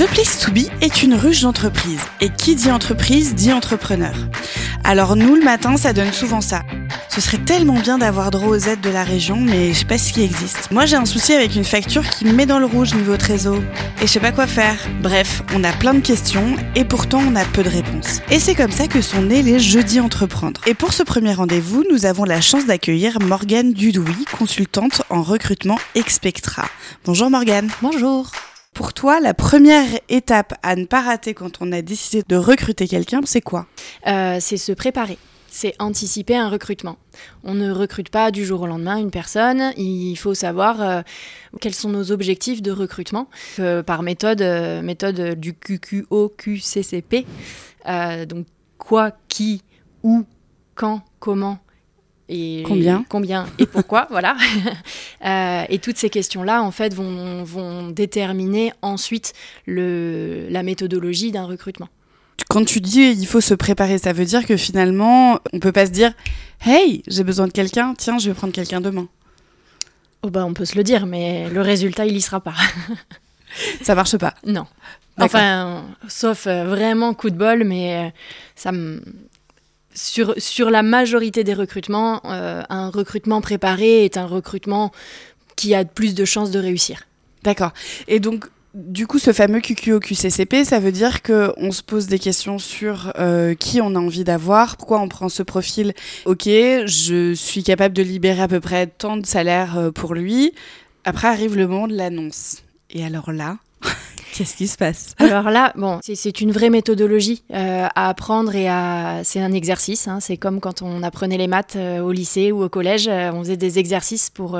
The Place to Be est une ruche d'entreprise. Et qui dit entreprise dit entrepreneur. Alors nous, le matin, ça donne souvent ça. Ce serait tellement bien d'avoir droit aux aides de la région, mais je sais pas ce qui existe. Moi, j'ai un souci avec une facture qui me met dans le rouge niveau trésor. Et je sais pas quoi faire. Bref, on a plein de questions et pourtant on a peu de réponses. Et c'est comme ça que sont nés les Jeudis Entreprendre. Et pour ce premier rendez-vous, nous avons la chance d'accueillir Morgane Dudouis, consultante en recrutement Expectra. Bonjour Morgane. Bonjour. Pour toi, la première étape à ne pas rater quand on a décidé de recruter quelqu'un, c'est quoi? Euh, c'est se préparer. C'est anticiper un recrutement. On ne recrute pas du jour au lendemain une personne. Il faut savoir euh, quels sont nos objectifs de recrutement Euh, par méthode, méthode du QQO-QCCP. Donc quoi, qui, où, quand, comment et Combien combien et pourquoi, voilà. Euh, et toutes ces questions-là, en fait, vont, vont déterminer ensuite le, la méthodologie d'un recrutement. Quand tu dis il faut se préparer, ça veut dire que finalement, on peut pas se dire Hey, j'ai besoin de quelqu'un, tiens, je vais prendre quelqu'un demain. Oh bah, on peut se le dire, mais le résultat, il y sera pas. Ça marche pas. non. Enfin, sauf euh, vraiment coup de bol, mais euh, ça me... Sur, sur la majorité des recrutements, euh, un recrutement préparé est un recrutement qui a plus de chances de réussir. D'accord. Et donc, du coup, ce fameux QQO-QCCP, ça veut dire que on se pose des questions sur euh, qui on a envie d'avoir, pourquoi on prend ce profil. Ok, je suis capable de libérer à peu près tant de salaire euh, pour lui. Après arrive le moment de l'annonce. Et alors là, qu'est-ce qui se passe? Alors là, bon, c'est- une vraie méthodologie euh, à apprendre et à. C'est un exercice. hein. c'est comme quand on apprenait les maths euh, au lycée ou au collège, euh, on faisait des exercices pour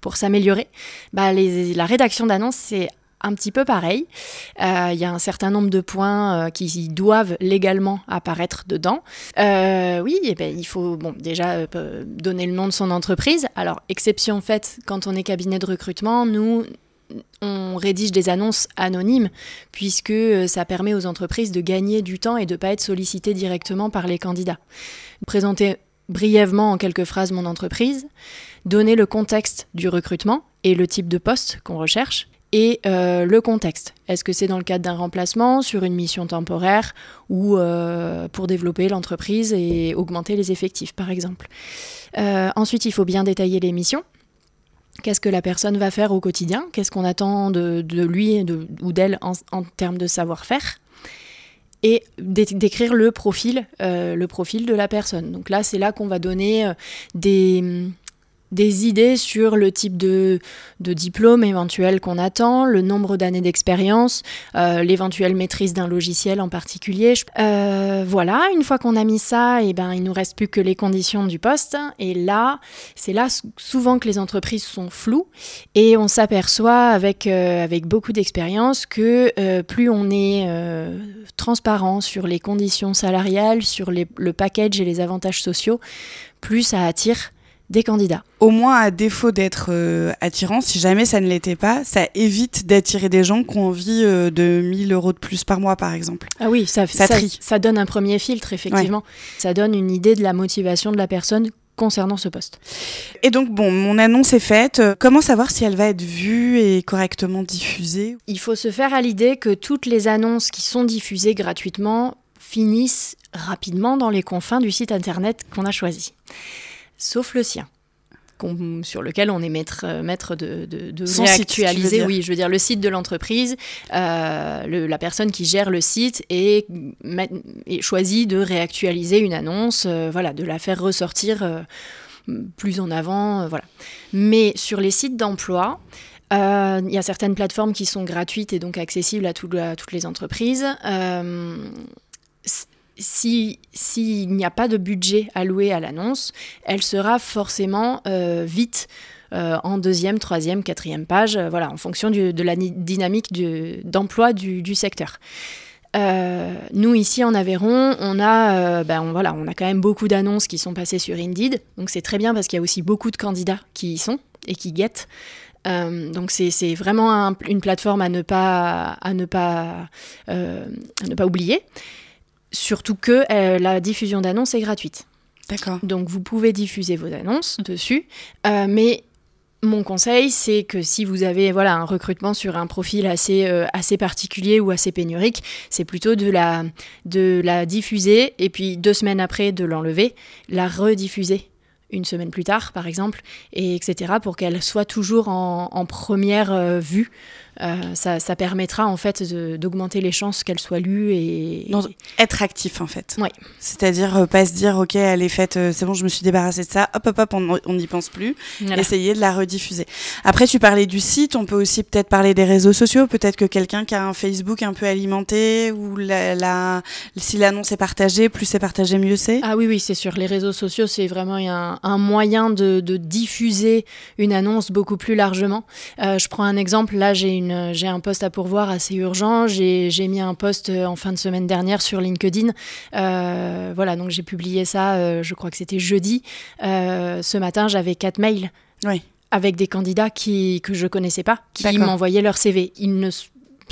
pour s'améliorer. Bah, la rédaction d'annonce, c'est un petit peu pareil. Il y a un certain nombre de points qui doivent légalement apparaître dedans. Oui, eh ben, il faut bon, déjà donner le nom de son entreprise. Alors, exception faite, quand on est cabinet de recrutement, nous, on rédige des annonces anonymes puisque euh, ça permet aux entreprises de gagner du temps et de ne pas être sollicitées directement par les candidats. Présenter brièvement en quelques phrases mon entreprise, donner le contexte du recrutement et le type de poste qu'on recherche, et euh, le contexte. Est-ce que c'est dans le cadre d'un remplacement, sur une mission temporaire, ou euh, pour développer l'entreprise et augmenter les effectifs, par exemple. Ensuite, il faut bien détailler les missions. Qu'est-ce que la personne va faire au quotidien? Qu'est-ce qu'on attend de, lui ou d'elle en, termes de savoir-faire? Et dé- décrire le profil, euh, le profil de la personne. Donc là, c'est là qu'on va donner euh, des, des idées sur le type de, diplôme éventuel qu'on attend, le nombre d'années d'expérience, euh, l'éventuelle maîtrise d'un logiciel en particulier. Euh, voilà, une fois qu'on a mis ça, et ben, il nous reste plus que les conditions du poste. Et là, c'est là sou- souvent que les entreprises sont floues et on s'aperçoit avec, euh, avec beaucoup d'expérience que plus on est transparent sur les conditions salariales, sur le package et les avantages sociaux, plus ça attire des candidats. Au moins, à défaut d'être euh, attirant, si jamais ça ne l'était pas, ça évite d'attirer des gens qui ont envie euh, de 1000 euros de plus par mois, par exemple. Ah oui, ça, Ça ça, trie. ça donne un premier filtre, effectivement. Ça donne une idée de la motivation de la personne concernant ce poste. Et donc, bon, mon annonce est faite. Euh, Comment savoir si elle va être vue et correctement diffusée? Il faut se faire à l'idée que toutes les annonces qui sont diffusées gratuitement finissent rapidement dans les confins du site internet qu'on a choisi. Sauf le sien. sur lequel on est maître, euh, maître de, de, de Son site, réactualiser. dire. oui, je veux dire le site de l'entreprise, euh, le- la personne qui gère le site et, choisit de réactualiser une annonce, euh, voilà, de la faire ressortir euh, plus en avant, voilà. Mais sur les sites d'emploi, il y a certaines plateformes qui sont gratuites et donc accessibles à, tout- à toutes les entreprises. Si s'il n'y a pas de budget alloué à l'annonce, elle sera forcément euh, vite euh, en deuxième, troisième, quatrième page, euh, voilà, en fonction de la dynamique d'emploi du, secteur. Nous ici en Aveyron, on a, ben, voilà, on a quand même beaucoup d'annonces qui sont passées sur Indeed, donc c'est très bien parce qu'il y a aussi beaucoup de candidats qui y sont et qui guettent. Donc c'est vraiment un- une plateforme à ne pas oublier. Surtout que euh, la diffusion d'annonces est gratuite. D'accord. Donc vous pouvez diffuser vos annonces dessus, euh, mais mon conseil, c'est que si vous avez voilà un recrutement sur un profil assez euh, assez particulier ou assez pénurique, c'est plutôt de la de la diffuser et puis deux semaines après de l'enlever, la rediffuser une semaine plus tard, par exemple, et etc., pour qu'elle soit toujours en, en première vue euh, ça, ça, permettra en fait d'augmenter les chances qu'elle soit lue et, être actif en fait. Oui. C'est-à-dire euh, pas se dire ok elle est faite, euh, c'est bon je me suis débarrassée de ça, hop hop hop on n'y pense plus. Essayer de la rediffuser. Après tu parlais du site, on peut aussi peut-être parler des réseaux sociaux, peut-être que quelqu'un qui a un Facebook un peu alimenté ou la, la si l'annonce est partagée, plus c'est partagé mieux c'est. Ah oui oui c'est sûr, les réseaux sociaux c'est vraiment un, un moyen de, de, diffuser une annonce beaucoup plus largement. je prends un exemple, là j'ai une j'ai un poste à pourvoir assez urgent. J'ai mis un poste en fin de semaine dernière sur LinkedIn. Euh, voilà, donc j'ai publié ça, euh, je crois que c'était jeudi. Euh, ce matin, j'avais quatre mails. Avec des candidats qui, que je connaissais pas, qui m'envoyaient leur CV. Ils ne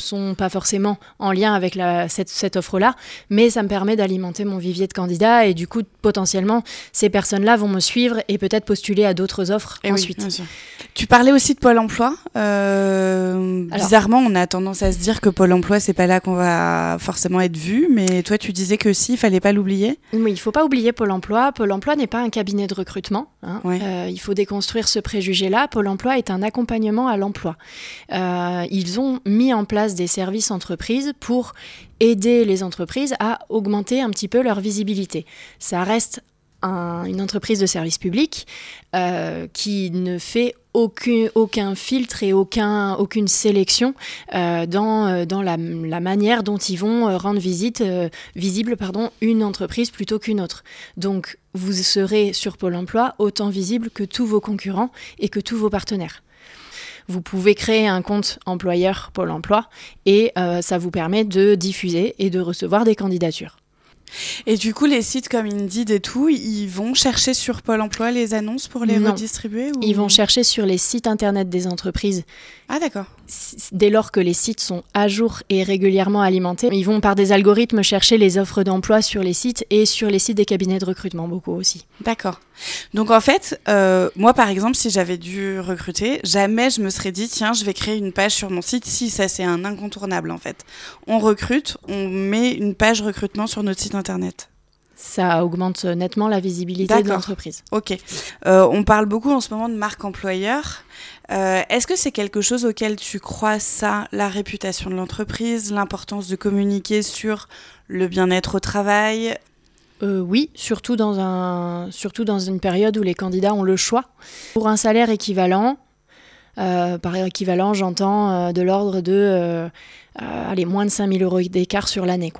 sont pas forcément en lien avec la, cette, cette offre-là, mais ça me permet d'alimenter mon vivier de candidats et du coup, potentiellement, ces personnes-là vont me suivre et peut-être postuler à d'autres offres et eh ensuite. tu parlais aussi de Pôle emploi. Euh, bizarrement, on a tendance à se dire que Pôle emploi, c'est pas là qu'on va forcément être vu, mais toi, tu disais que si, il fallait pas l'oublier. Oui, il faut pas oublier Pôle emploi. Pôle emploi n'est pas un cabinet de recrutement. Hein. Euh, il faut déconstruire ce préjugé-là. Pôle emploi est un accompagnement à l'emploi. Euh, ils ont mis en place des services entreprises pour aider les entreprises à augmenter un petit peu leur visibilité. Ça reste une entreprise de service public euh, qui ne fait aucun, aucun filtre et aucun, aucune sélection euh, dans, euh, dans la, manière dont ils vont rendre visite, visible pardon, une entreprise plutôt qu'une autre. Donc vous serez sur Pôle Emploi autant visible que tous vos concurrents et que tous vos partenaires vous pouvez créer un compte employeur Pôle Emploi et euh, ça vous permet de diffuser et de recevoir des candidatures. Et du coup, les sites comme Indeed et tout, ils vont chercher sur Pôle emploi les annonces pour les redistribuer Ils vont chercher sur les sites internet des entreprises. Ah, d'accord dès lors que les sites sont à jour et régulièrement alimentés, ils vont par des algorithmes chercher les offres d'emploi sur les sites et sur les sites des cabinets de recrutement beaucoup aussi. D'accord. Donc en fait, euh, moi par exemple, si j'avais dû recruter, jamais je me serais dit tiens, je vais créer une page sur mon site. Si ça c'est un incontournable en fait. On recrute, on met une page recrutement sur notre site internet ça augmente nettement la visibilité de l'entreprise. Ok. Euh, on parle beaucoup en ce moment de marque employeur. Euh, est-ce que c'est quelque chose auquel tu crois ça, la réputation de l'entreprise, l'importance de communiquer sur le bien-être au travail? Euh, oui, surtout dans, un, surtout dans une période où les candidats ont le choix. Pour un salaire équivalent, par équivalent, j'entends de l'ordre de allez, moins de 5000 euros d'écart sur l'année.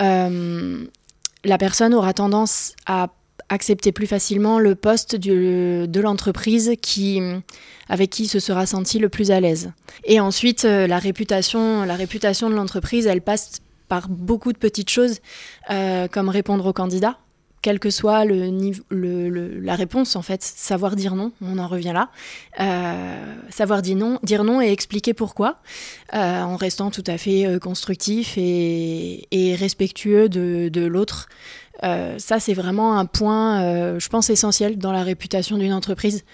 la personne aura tendance à accepter plus facilement le poste de l'entreprise qui, avec qui se sera senti le plus à l'aise. Et ensuite, euh, la réputation, la réputation de l'entreprise, elle passe par beaucoup de petites choses, euh, comme répondre aux candidats, quelle que soit le, la réponse, en fait, savoir dire non, on en revient là, euh, savoir dire non, dire non et expliquer pourquoi, en restant tout à fait constructif et, respectueux de l'autre. Ça, c'est vraiment un point, je pense, essentiel dans la réputation d'une entreprise.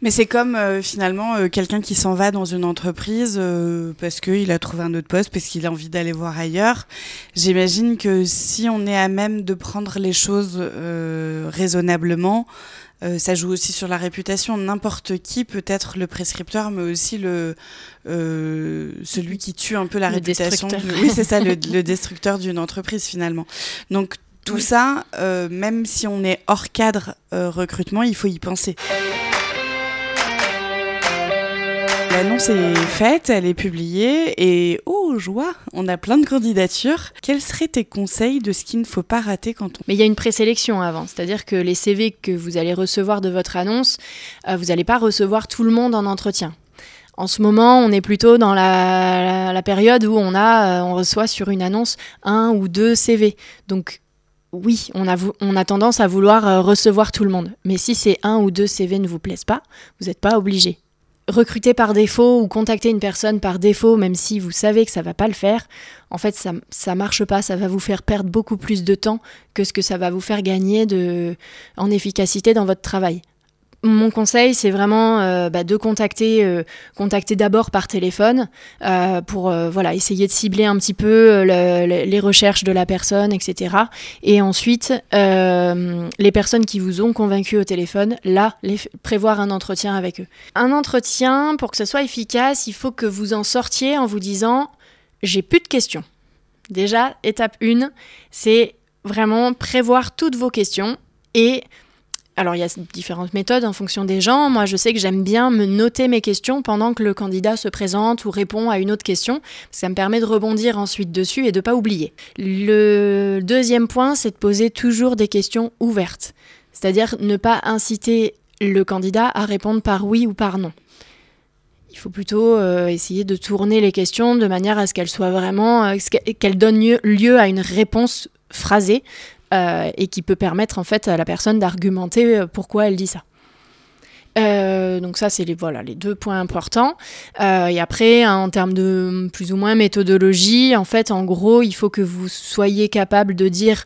Mais c'est comme euh, finalement euh, quelqu'un qui s'en va dans une entreprise euh, parce qu'il a trouvé un autre poste, parce qu'il a envie d'aller voir ailleurs. J'imagine que si on est à même de prendre les choses raisonnablement, ça joue aussi sur la réputation. N'importe qui peut être le prescripteur, mais aussi le celui qui tue un peu la réputation. Oui, c'est ça, le, le destructeur d'une entreprise finalement. Donc tout ça, même si on est hors cadre recrutement, il faut y penser. L'annonce est faite, elle est publiée et oh joie, on a plein de candidatures. Quels seraient tes conseils de ce qu'il ne faut pas rater quand on... Mais il y a une présélection avant, c'est-à-dire que les CV que vous allez recevoir de votre annonce, euh, vous n'allez pas recevoir tout le monde en entretien. En ce moment, on est plutôt dans la, période où on, a, euh, on reçoit sur une annonce un ou deux CV. Donc oui, on a, tendance à vouloir euh, recevoir tout le monde. Mais si ces un ou deux CV ne vous plaisent pas, vous n'êtes pas obligé recruter par défaut ou contacter une personne par défaut, même si vous savez que ça va pas le faire, en fait, ça, ça marche pas. Ça va vous faire perdre beaucoup plus de temps que ce que ça va vous faire gagner en efficacité dans votre travail. Mon conseil, c'est vraiment euh, bah, de contacter, euh, contacter d'abord par téléphone euh, pour voilà essayer de cibler un petit peu les recherches de la personne, etc. Et ensuite, les personnes qui vous ont convaincu au téléphone, là, prévoir un entretien avec eux. Un entretien, pour que ce soit efficace, il faut que vous en sortiez en vous disant j'ai plus de questions. Déjà, étape 1, c'est vraiment prévoir toutes vos questions et alors il y a différentes méthodes en fonction des gens. Moi je sais que j'aime bien me noter mes questions pendant que le candidat se présente ou répond à une autre question. Ça me permet de rebondir ensuite dessus et de ne pas oublier. Le deuxième point, c'est de poser toujours des questions ouvertes. C'est-à-dire ne pas inciter le candidat à répondre par oui ou par non. Il faut plutôt euh, essayer de tourner les questions de manière à ce qu'elles soient vraiment, euh, qu'elles donnent lieu à une réponse phrasée et qui peut permettre en fait à la personne d'argumenter euh, pourquoi elle dit ça. Euh, donc ça, c'est les, voilà, les deux points importants. et après, hein, en termes de plus ou moins méthodologie, en fait, en gros, il faut que vous soyez capable de dire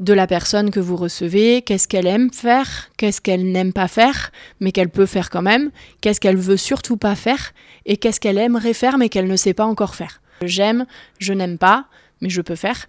de la personne que vous recevez, qu'est-ce qu'elle aime faire, qu'est-ce qu'elle n'aime pas faire, mais qu'elle peut faire quand même, qu'est-ce qu'elle veut surtout pas faire, et qu'est-ce qu'elle aimerait faire mais qu'elle ne sait pas encore faire. J'aime, je n'aime pas, mais je peux faire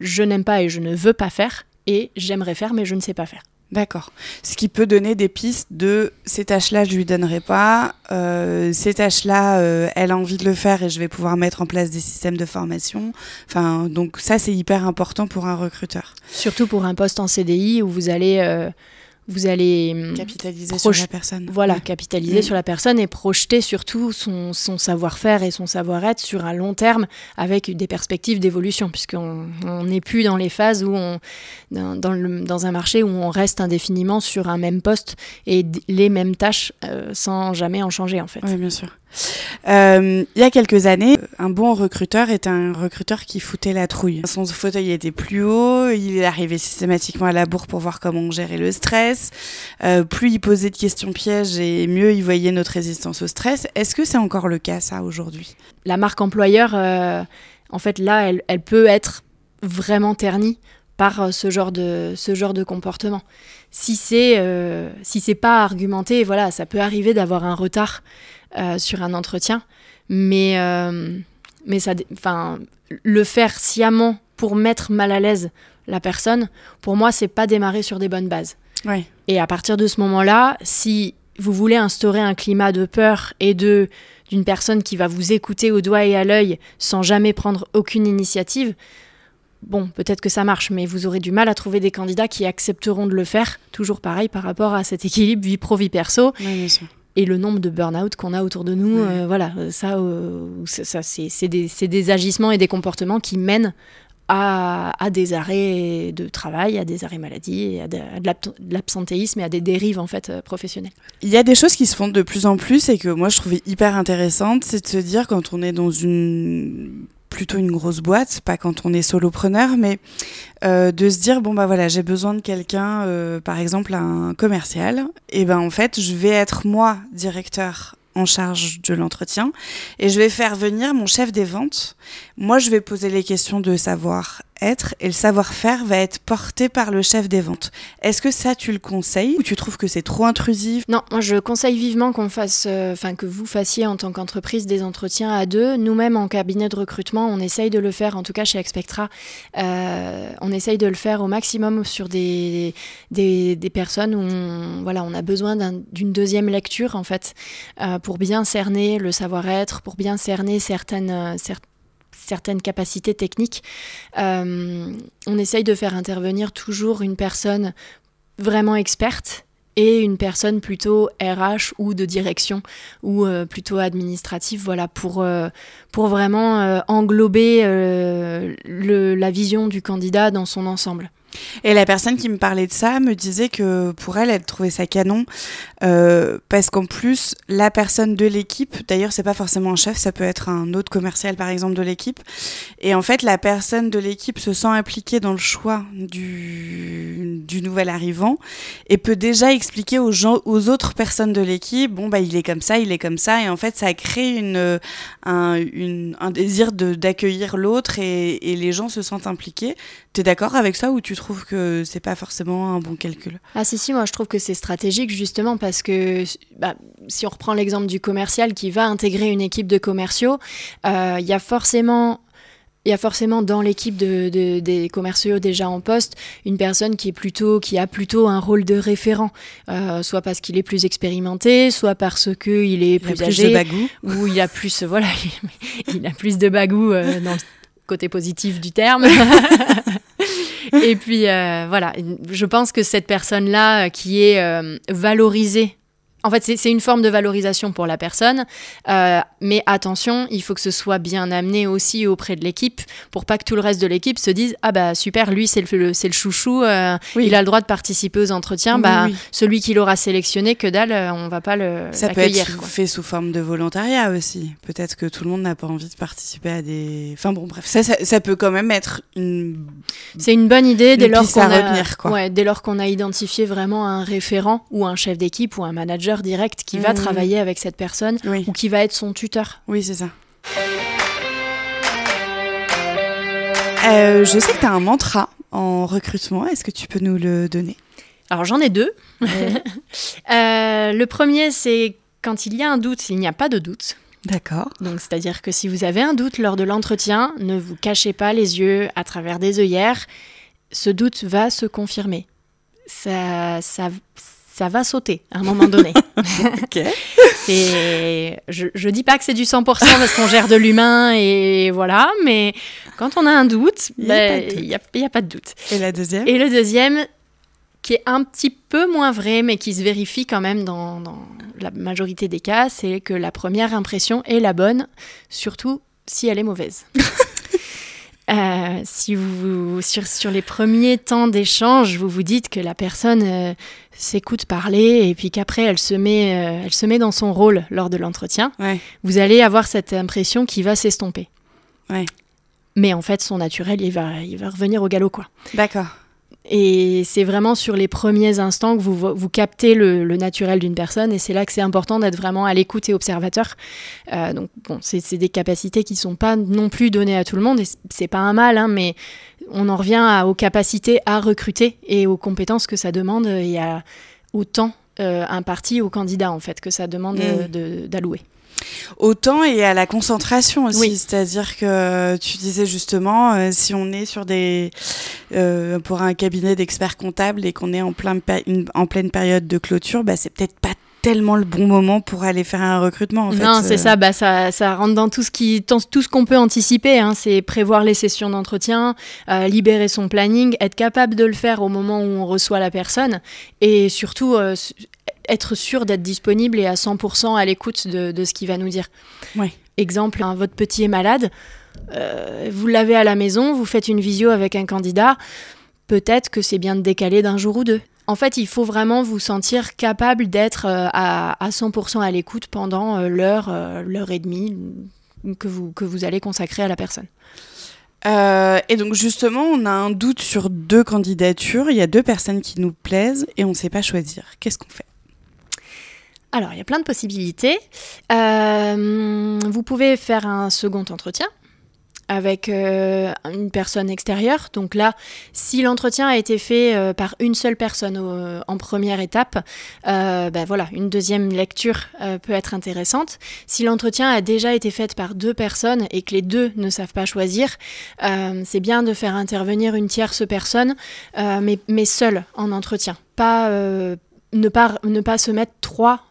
je n'aime pas et je ne veux pas faire, et j'aimerais faire mais je ne sais pas faire. D'accord. Ce qui peut donner des pistes de ces tâches-là, je lui donnerai pas. Euh, ces tâches-là, euh, elle a envie de le faire et je vais pouvoir mettre en place des systèmes de formation. Enfin, donc ça, c'est hyper important pour un recruteur. Surtout pour un poste en CDI où vous allez euh, vous allez hum, capitaliser sur la personne. Voilà, capitaliser mm. sur la personne et projeter surtout son, son savoir-faire et son savoir-être sur un long terme avec des perspectives d'évolution, puisqu'on n'est plus dans les phases où on, dans, dans, un marché où on reste indéfiniment sur un même poste et les mêmes tâches euh, sans jamais en changer en fait. Oui, bien sûr. Euh, il y a quelques années, un bon recruteur était un recruteur qui foutait la trouille. Son fauteuil était plus haut, il arrivait systématiquement à la bourre pour voir comment on gérait le stress. Euh, plus il posait de questions pièges et mieux il voyait notre résistance au stress. Est-ce que c'est encore le cas ça aujourd'hui? La marque employeur, euh, en fait là, elle, elle, peut être vraiment ternie par ce genre de, ce genre de comportement. Si c'est si c'est pas argumenté, voilà, ça peut arriver d'avoir un retard. Euh, sur un entretien. Mais, euh, mais ça, enfin, le faire sciemment pour mettre mal à l'aise la personne, pour moi, c'est pas démarrer sur des bonnes bases. Et à partir de ce moment-là, si vous voulez instaurer un climat de peur et de d'une personne qui va vous écouter au doigt et à l'œil sans jamais prendre aucune initiative, bon, peut-être que ça marche, mais vous aurez du mal à trouver des candidats qui accepteront de le faire, toujours pareil par rapport à cet équilibre vie pro-vie perso. bien sûr et le nombre de burn-out qu'on a autour de nous. Euh, voilà, ça, euh, ça c'est des, des, agissements et des comportements qui mènent à, à, des arrêts de travail, à des arrêts maladie, à de, l'absentéisme et à des dérives en fait euh, professionnelles. Il y a des choses qui se font de plus en plus et que moi je trouvais hyper intéressantes, c'est de se dire quand on est dans une plutôt une grosse boîte, pas quand on est solopreneur, mais euh, de se dire bon bah voilà j'ai besoin de quelqu'un, euh, par exemple un commercial, et ben en fait je vais être moi directeur en charge de l'entretien et je vais faire venir mon chef des ventes. Moi je vais poser les questions de savoir être et le savoir-faire va être porté par le chef des ventes. Est-ce que ça tu le conseilles ou tu trouves que c'est trop intrusif? Non, moi je conseille vivement qu'on fasse, euh, enfin que vous fassiez en tant qu'entreprise des entretiens à deux. Nous-mêmes en cabinet de recrutement, on essaye de le faire, en tout cas chez Expectra, euh, on essaye de le faire au maximum sur des, des, personnes où on, voilà, on a besoin d'une deuxième lecture en fait euh, pour bien cerner le savoir-être, pour bien cerner certaines, certaines certaines capacités techniques. Euh, on essaye de faire intervenir toujours une personne vraiment experte et une personne plutôt RH ou de direction ou euh, plutôt administrative, voilà, pour, euh, pour vraiment englober la vision du candidat dans son ensemble. Et la personne qui me parlait de ça me disait que pour elle, elle trouvait ça canon euh, parce qu'en plus, la personne de l'équipe, d'ailleurs, c'est pas forcément un chef, ça peut être un autre commercial par exemple de l'équipe. Et en fait, la personne de l'équipe se sent impliquée dans le choix du, nouvel arrivant et peut déjà expliquer aux gens, aux autres personnes de l'équipe, bon bah il est comme ça, il est comme ça, et en fait, ça crée une, un, une, un désir d'accueillir l'autre et, et les gens se sentent impliqués. T'es d'accord avec ça ou tu trouves trouves que c'est pas forcément un bon calcul. Ah si si, moi je trouve que c'est stratégique justement parce que bah, si on reprend l'exemple du commercial qui va intégrer une équipe de commerciaux, euh, il y a forcément il y a forcément dans l'équipe de, des commerciaux déjà en poste une personne qui est plutôt qui a plutôt un rôle de référent, euh, soit parce qu'il est plus expérimenté, soit parce que il est plus, âgé, ou il a plus voilà, il, a plus de bagou euh, dans côté positif du terme. Et puis euh, voilà, je pense que cette personne-là qui est valorisée en fait, c'est une forme de valorisation pour la personne, euh, mais attention, il faut que ce soit bien amené aussi auprès de l'équipe pour pas que tout le reste de l'équipe se dise ah bah super, lui c'est le, c'est le chouchou, euh, il a le droit de participer aux entretiens, bah celui qui l'aura sélectionné, que dalle, euh, on va pas le Ça peut être fait sous forme de volontariat aussi. Peut-être que tout le monde n'a pas envie de participer à des. Enfin bon, bref, ça, ça, peut quand même être une. C'est une bonne idée dès lors qu'on a, Ouais, dès lors qu'on a identifié vraiment un référent ou un chef d'équipe ou un manager direct qui va mmh. travailler avec cette personne ou qui va être son tuteur. Oui, c'est ça. Euh, je sais que tu as un mantra en recrutement. Est-ce que tu peux nous le donner? Alors j'en ai deux. Euh, le premier, c'est quand il y a un doute, il n'y a pas de doute. D'accord. Donc, c'est-à-dire que si vous avez un doute lors de l'entretien, ne vous cachez pas les yeux à travers des œillères. Ce doute va se confirmer. Ça, ça, ça va sauter à un moment donné. je, je dis pas que c'est du 100% parce qu'on gère de l'humain et voilà, mais quand on a un doute, il n'y ben, a, pas de doute. Et la deuxième? Et le deuxième, qui est un petit peu moins vrai, mais qui se vérifie quand même dans, dans la majorité des cas, c'est que la première impression est la bonne, surtout si elle est mauvaise. Euh, si vous sur, sur, les premiers temps d'échange, vous vous dites que la personne euh, s'écoute parler et puis qu'après elle se met euh, elle se met dans son rôle lors de l'entretien, vous allez avoir cette impression qui va s'estomper. Mais en fait, son naturel, il va il va revenir au galop quoi. D'accord. Et c'est vraiment sur les premiers instants que vous, vous captez le, naturel d'une personne. Et c'est là que c'est important d'être vraiment à l'écoute et observateur. Euh, donc, bon, c'est des capacités qui ne sont pas non plus données à tout le monde. Et c'est pas un mal, hein, mais on en revient aux capacités à recruter et aux compétences que ça demande et à, au temps euh, imparti aux candidats, en fait, que ça demande mmh. d'allouer. Au temps et à la concentration aussi, c'est-à-dire que tu disais justement, euh, si on est sur des euh, pour un cabinet d'experts comptables et qu'on est en, plein en pleine période de clôture, bah, c'est peut-être pas tellement le bon moment pour aller faire un recrutement. En non, c'est euh. ça, bah, ça, ça rentre dans tout ce qui, tout ce qu'on peut anticiper. Hein. c'est prévoir les sessions d'entretien, libérer son planning, être capable de le faire au moment où on reçoit la personne, et surtout être sûr d'être disponible et à 100% à l'écoute de, ce qu'il va nous dire. Exemple, hein, votre petit est malade, euh, vous l'avez à la maison, vous faites une visio avec un candidat, peut-être que c'est bien de décaler d'un jour ou deux. En fait, il faut vraiment vous sentir capable d'être euh, à, 100% à l'écoute pendant euh, l'heure, l'heure et demie que vous, que vous allez consacrer à la personne. et donc justement, on a un doute sur deux candidatures. Il y a deux personnes qui nous plaisent et on ne sait pas choisir. Qu'est-ce qu'on fait? Alors, il y a plein de possibilités. Euh, vous pouvez faire un second entretien avec euh, une personne extérieure. Donc là, si l'entretien a été fait euh, par une seule personne en première étape, ben voilà, une deuxième lecture peut être intéressante. Si l'entretien a déjà été fait par deux personnes et que les deux ne savent pas choisir, c'est bien de faire intervenir une tierce personne, mais, mais seule en entretien. Pas, ne, pas, ne pas se mettre trois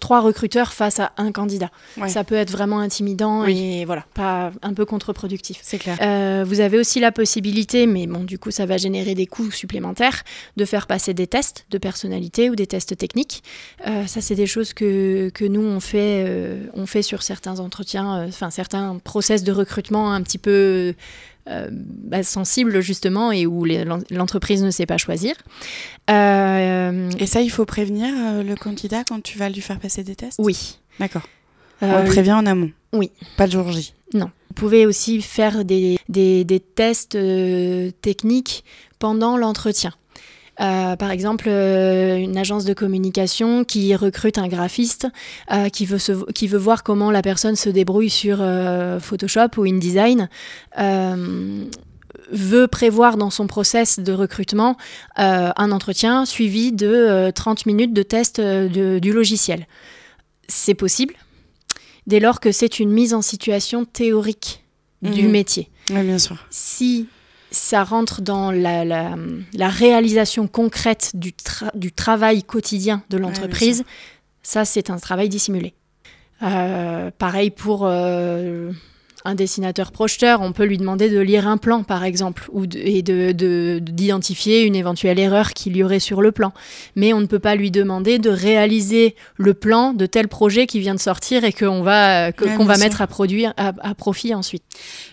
trois recruteurs face à un candidat. Ça peut être vraiment intimidant et voilà, pas un peu contre-productif. C'est clair. Euh, vous avez aussi la possibilité, mais bon, du coup, ça va générer des coûts supplémentaires, de faire passer des tests de personnalité ou des tests techniques. Euh, ça, c'est des choses que, que nous, on fait, euh, on fait sur certains entretiens, enfin, certains process de recrutement un petit peu euh, bah, sensible justement et où l'entreprise ne sait pas choisir. Euh, et ça, il faut prévenir euh, le candidat quand tu vas lui faire passer des tests? Oui. D'accord. On le prévient en amont Oui. Pas le jour J Non. Vous pouvez aussi faire des, des, des tests techniques pendant l'entretien. Euh, par exemple, euh, une agence de communication qui recrute un graphiste euh, qui, veut qui veut voir comment la personne se débrouille sur Photoshop ou InDesign veut prévoir dans son process de recrutement un entretien suivi de 30 minutes de test du logiciel. C'est possible dès lors que c'est une mise en situation théorique du mhm. métier. Oui, bien sûr. Si ça rentre dans la, la, réalisation concrète du, du, travail quotidien de l'entreprise, ça c'est un travail dissimulé. Euh, pareil pour euh, un dessinateur projeteur, on peut lui demander de lire un plan, par exemple, ou et d'identifier de, une éventuelle erreur qu'il y aurait sur le plan. Mais on ne peut pas lui demander de réaliser le plan de tel projet qui vient de sortir et qu'on va, qu'on va mettre à, produire, à, profit ensuite.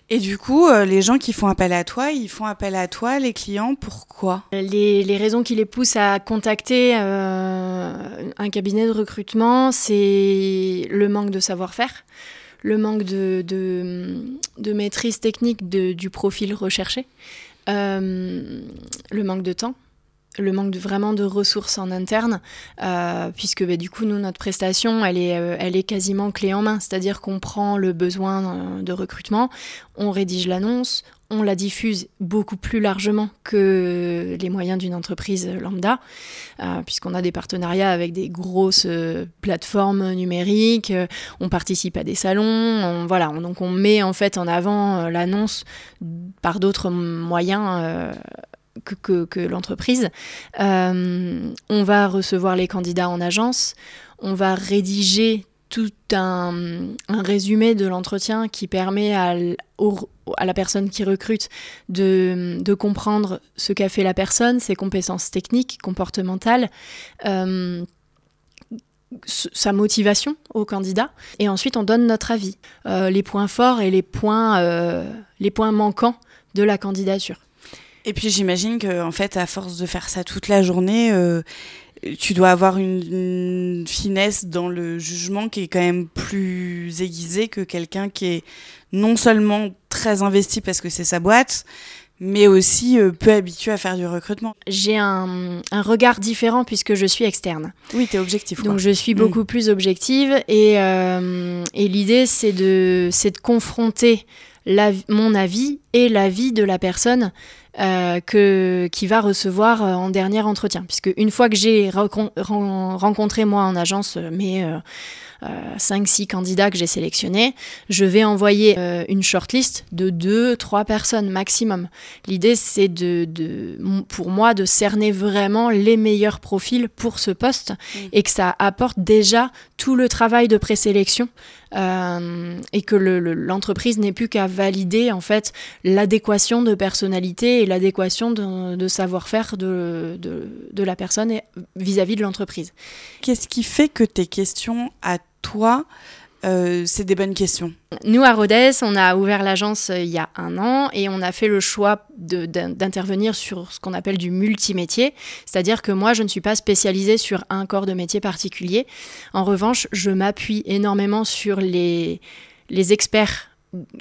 Et du coup, euh, les gens qui font appel à toi, ils font appel à toi, les clients, pourquoi les, les, raisons qui les poussent à contacter euh, un cabinet de recrutement, c'est le manque de savoir-faire le manque de, de, maîtrise technique du profil recherché, euh, le manque de temps, le manque de, vraiment de ressources en interne, euh, puisque bah, du coup, nous, notre prestation, elle est, euh, elle est quasiment clé en main, c'est-à-dire qu'on prend le besoin de recrutement, on rédige l'annonce, on la diffuse beaucoup plus largement que les moyens d'une entreprise lambda, euh, puisqu'on a des partenariats avec des grosses euh, plateformes numériques, euh, on participe à des salons, voilà, donc on met en fait en avant l'annonce par d'autres moyens. Que, l'entreprise. on va recevoir les candidats en agence, on va rédiger tout un, résumé de l'entretien qui permet à, la personne qui recrute de, comprendre ce qu'a fait la personne, ses compétences techniques, comportementales. Euh, sa motivation au candidat et ensuite on donne notre avis, euh, les points forts et points, euh, les points manquants de la candidature. Et puis j'imagine que en fait à force de faire ça toute la journée, tu dois avoir une, finesse dans le jugement qui est quand même plus aiguisée que quelqu'un qui est non seulement très investi parce que c'est sa boîte, mais aussi euh, peu habitué à faire du recrutement. J'ai un, regard différent puisque je suis externe. Oui, tu es objectif. Donc je suis beaucoup plus objective et, euh, et l'idée c'est de, de confronter la, mon avis et l'avis de la personne euh, que, qui va recevoir euh, en dernier entretien. Puisque une fois que j'ai rencontré moi en agence euh, mes 5-6 candidats que j'ai sélectionnés, je vais envoyer une shortlist de 2-3 personnes maximum. L'idée, c'est de, de, pour moi de cerner vraiment les meilleurs profils pour ce poste mm. et que ça apporte déjà tout le travail de présélection euh, et que l'entreprise n'ait plus qu'à valider en fait l'adéquation de personnalité et l'adéquation de, savoir-faire de, de, la personne vis-à-vis de l'entreprise. Qu'est-ce qui fait que tes questions à toi euh, c'est des bonnes questions. Nous, à Rodez, on a ouvert l'agence euh, il y a un an et on a fait le choix d'intervenir sur ce qu'on appelle du multimétier. C'est-à-dire que moi, je ne suis pas spécialisée sur un corps de métier particulier. En revanche, je m'appuie énormément sur les, les experts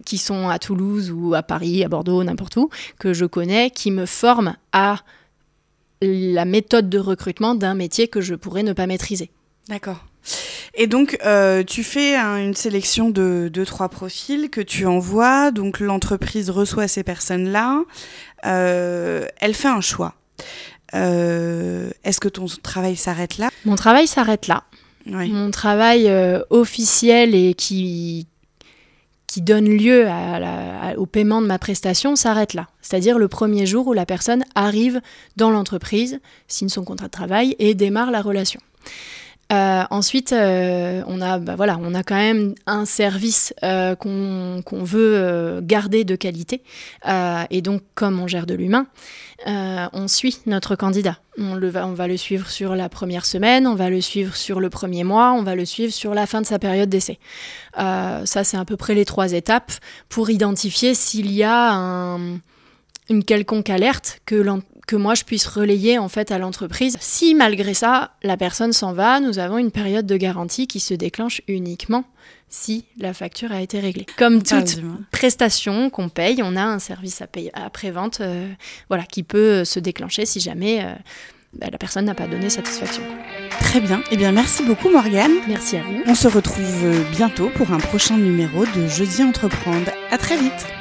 qui sont à Toulouse ou à Paris, à Bordeaux, n'importe où, que je connais, qui me forment à la méthode de recrutement d'un métier que je pourrais ne pas maîtriser. D'accord. Et donc, euh, tu fais une sélection de deux, trois profils que tu envoies. Donc, l'entreprise reçoit ces personnes-là. Euh, elle fait un choix. Euh, est-ce que ton travail s'arrête là? Mon travail s'arrête là. Mon travail officiel et qui, qui donne lieu au paiement de ma prestation s'arrête là. C'est-à-dire le premier jour où la personne arrive dans l'entreprise, signe son contrat de travail et démarre la relation. Euh, ensuite, euh, on, a, bah voilà, on a quand même un service euh, qu'on veut garder de qualité. et donc, comme on gère de l'humain, on suit notre candidat. On, le va, on va le suivre sur la première semaine, on va le suivre sur le premier mois, on va le suivre sur la fin de sa période d'essai. ça, c'est à peu près les trois étapes pour identifier s'il y a une quelconque alerte que que moi je puisse relayer en fait à l'entreprise. Si malgré ça, la personne s'en va, nous avons une période de garantie qui se déclenche uniquement si la facture a été réglée. Comme toute prestation qu'on paye, on a un service à payer après-vente euh, voilà, qui peut se déclencher si jamais euh, bah, la personne n'a pas donné satisfaction. Très bien. Eh bien, merci beaucoup Morgane. Merci à vous. On se retrouve bientôt pour un prochain numéro de Jeudi Entreprendre. À très vite.